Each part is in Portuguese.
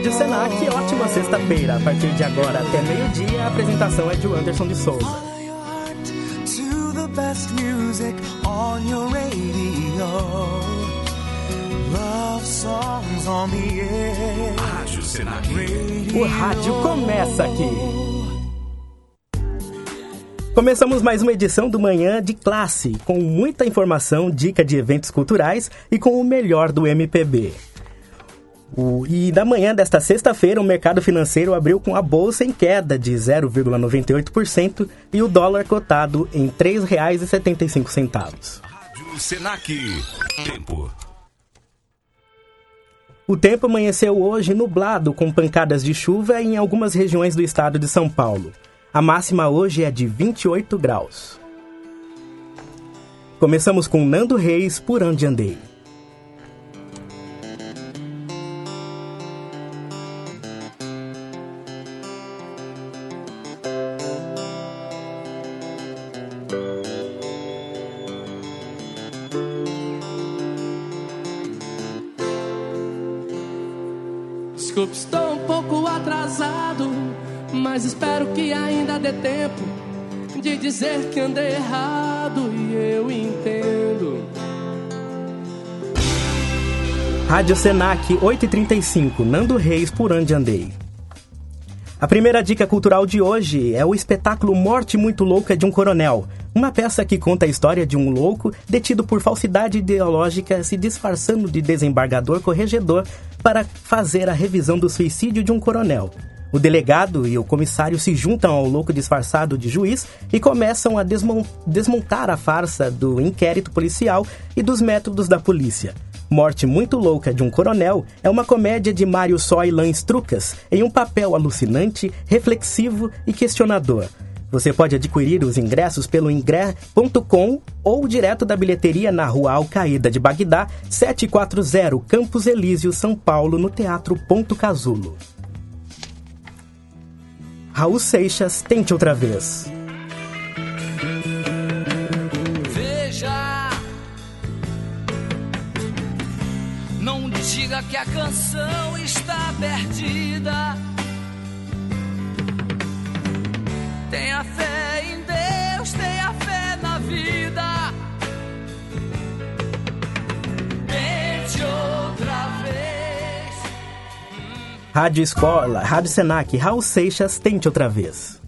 Rádio Senac, ótima sexta-feira. A partir de agora até meio-dia, a apresentação é de Anderson de Souza. Rádio Senac. O rádio começa aqui. Começamos mais uma edição do Manhã de Classe, com muita informação, dica de eventos culturais e com o melhor do MPB. O, e da manhã desta sexta-feira, o mercado financeiro abriu com a bolsa em queda de 0,98% e o dólar cotado em R$ 3,75. Rádio Senac. Tempo. O tempo amanheceu hoje nublado, com pancadas de chuva em algumas regiões do estado de São Paulo. A máxima hoje é de 28 graus. Começamos com Nando Reis, Por Onde Andei. Desculpe, estou um pouco atrasado, mas espero que ainda dê tempo de dizer que andei errado e eu entendo. Rádio Senac 835, Nando Reis por onde andei. A primeira dica cultural de hoje é o espetáculo Morte Muito Louca de um Coronel, uma peça que conta a história de um louco detido por falsidade ideológica se disfarçando de desembargador corregedor para fazer a revisão do suicídio de um coronel. O delegado e o comissário se juntam ao louco disfarçado de juiz e começam a desmontar a farsa do inquérito policial e dos métodos da polícia. Morte Muito Louca de um Coronel é uma comédia de Mário Soilan Strucas em um papel alucinante, reflexivo e questionador. Você pode adquirir os ingressos pelo ingre.com ou direto da bilheteria na rua Alcaída de Bagdá, 740 Campos Elísio, São Paulo, no Teatro Ponto Casulo. Raul Seixas, tente outra vez. A canção está perdida. Tenha fé em Deus, tenha fé na vida. Tente outra vez. Rádio Escola, Rádio Senac, Raul Seixas, tente outra vez.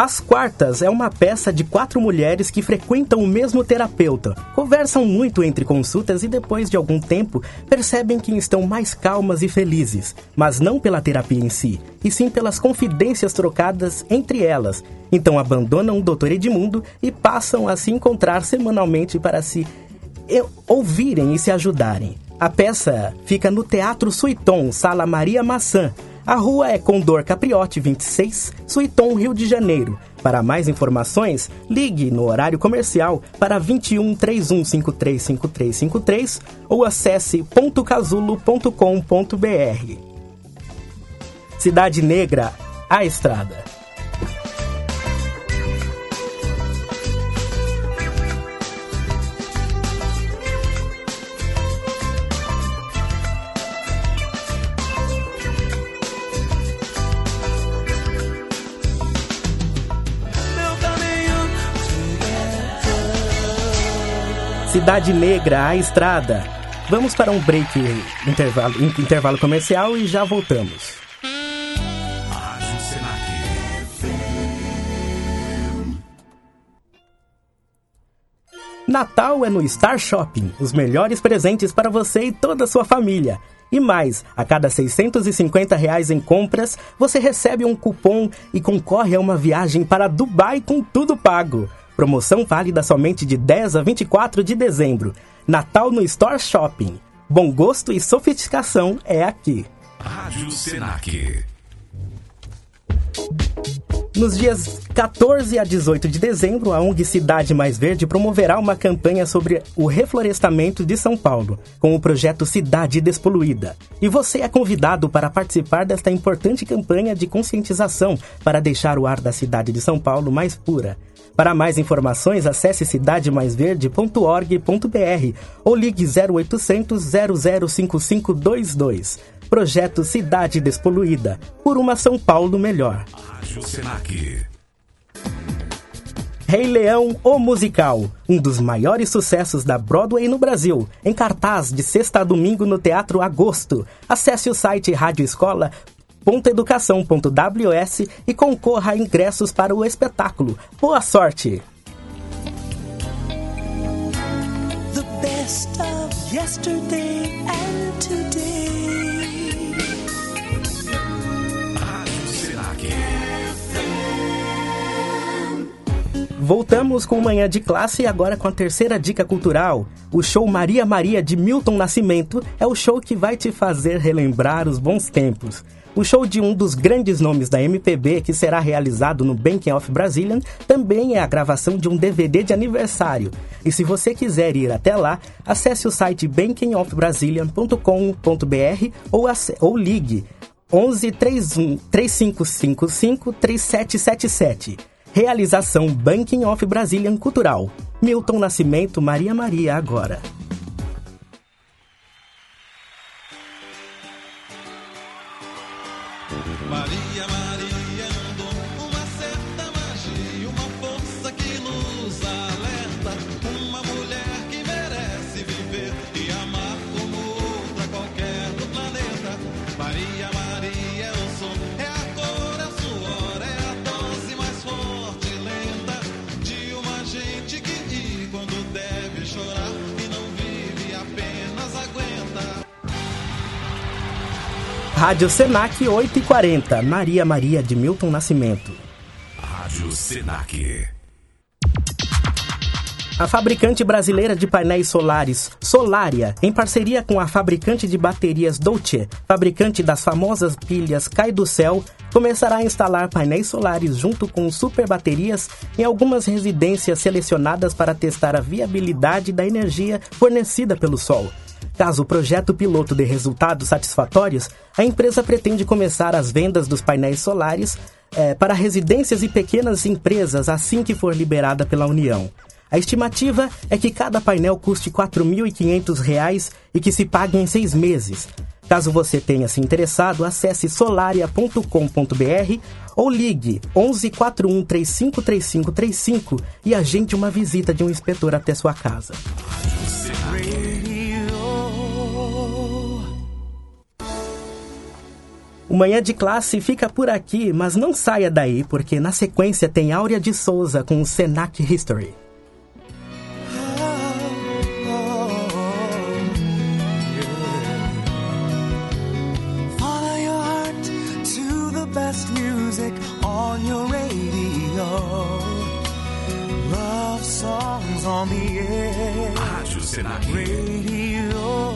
As Quartas é uma peça de quatro mulheres que frequentam o mesmo terapeuta, conversam muito entre consultas e depois de algum tempo percebem que estão mais calmas e felizes, mas não pela terapia em si, e sim pelas confidências trocadas entre elas. Então abandonam o Dr. Edmundo e passam a se encontrar semanalmente para se ouvirem e se ajudarem. A peça fica no Teatro Suiton, Sala Maria Maçã, a rua é Condor Capriotti 26, Suiton, Rio de Janeiro. Para mais informações, ligue no horário comercial para 21 3153 5353 ou acesse pontocasulo.com.br. Cidade Negra, a estrada. Cidade Negra, a estrada. Vamos para um break intervalo, intervalo comercial e já voltamos. Natal é no Star Shopping. Os melhores presentes para você e toda a sua família. E mais, a cada 650 reais em compras, você recebe um cupom e concorre a uma viagem para Dubai com tudo pago. Promoção válida somente de 10 a 24 de dezembro. Natal no Store Shopping. Bom gosto e sofisticação é aqui. Rádio Senac. Nos dias 14 a 18 de dezembro, a ONG Cidade Mais Verde promoverá uma campanha sobre o reflorestamento de São Paulo, com o projeto Cidade Despoluída. E você é convidado para participar desta importante campanha de conscientização para deixar o ar da cidade de São Paulo mais pura. Para mais informações, acesse cidademaisverde.org.br ou ligue 0800 005522. Projeto Cidade Despoluída, por uma São Paulo melhor. Rádio Senac. Rei Leão, o musical, um dos maiores sucessos da Broadway no Brasil, em cartaz de sexta a domingo no Teatro Agosto. Acesse o site radioescola.educação.ws e concorra a ingressos para o espetáculo. Boa sorte! Voltamos com Manhã de Classe e agora com a terceira dica cultural. O show Maria Maria de Milton Nascimento é o show que vai te fazer relembrar os bons tempos. O show de um dos grandes nomes da MPB, que será realizado no Banking of Brazilian, também é a gravação de um DVD de aniversário. E se você quiser ir até lá, acesse o site bankingofbrazilian.com.br ou, ou ligue 11 31 3555 3777. Realização Banking of Brazilian Cultural. Milton Nascimento, Maria Maria agora. Viver e amar como outra qualquer do planeta. Maria, Maria é o som, é a cor, é o suor, é a dose mais forte e lenta de uma gente que quando deve chorar e não vive, apenas aguenta. Rádio Senac 8h40. Maria Maria de Milton Nascimento. Rádio Senac. A fabricante brasileira de painéis solares, Solaria, em parceria com a fabricante de baterias Dolce, fabricante das famosas pilhas Cai do Céu, começará a instalar painéis solares junto com super baterias em algumas residências selecionadas para testar a viabilidade da energia fornecida pelo sol. Caso o projeto piloto dê resultados satisfatórios, a empresa pretende começar as vendas dos painéis solares eh, para residências e pequenas empresas assim que for liberada pela União. A estimativa é que cada painel custe R$ 4.500 e que se pague em seis meses. Caso você tenha se interessado, acesse solaria.com.br ou ligue 11 41 35 35 35 e agende uma visita de um inspetor até sua casa. O Manhã de Classe fica por aqui, mas não saia daí, porque na sequência tem Áurea de Souza com o Senac History. best music on your radio. Love songs on the air. Rádio Senac. Radio.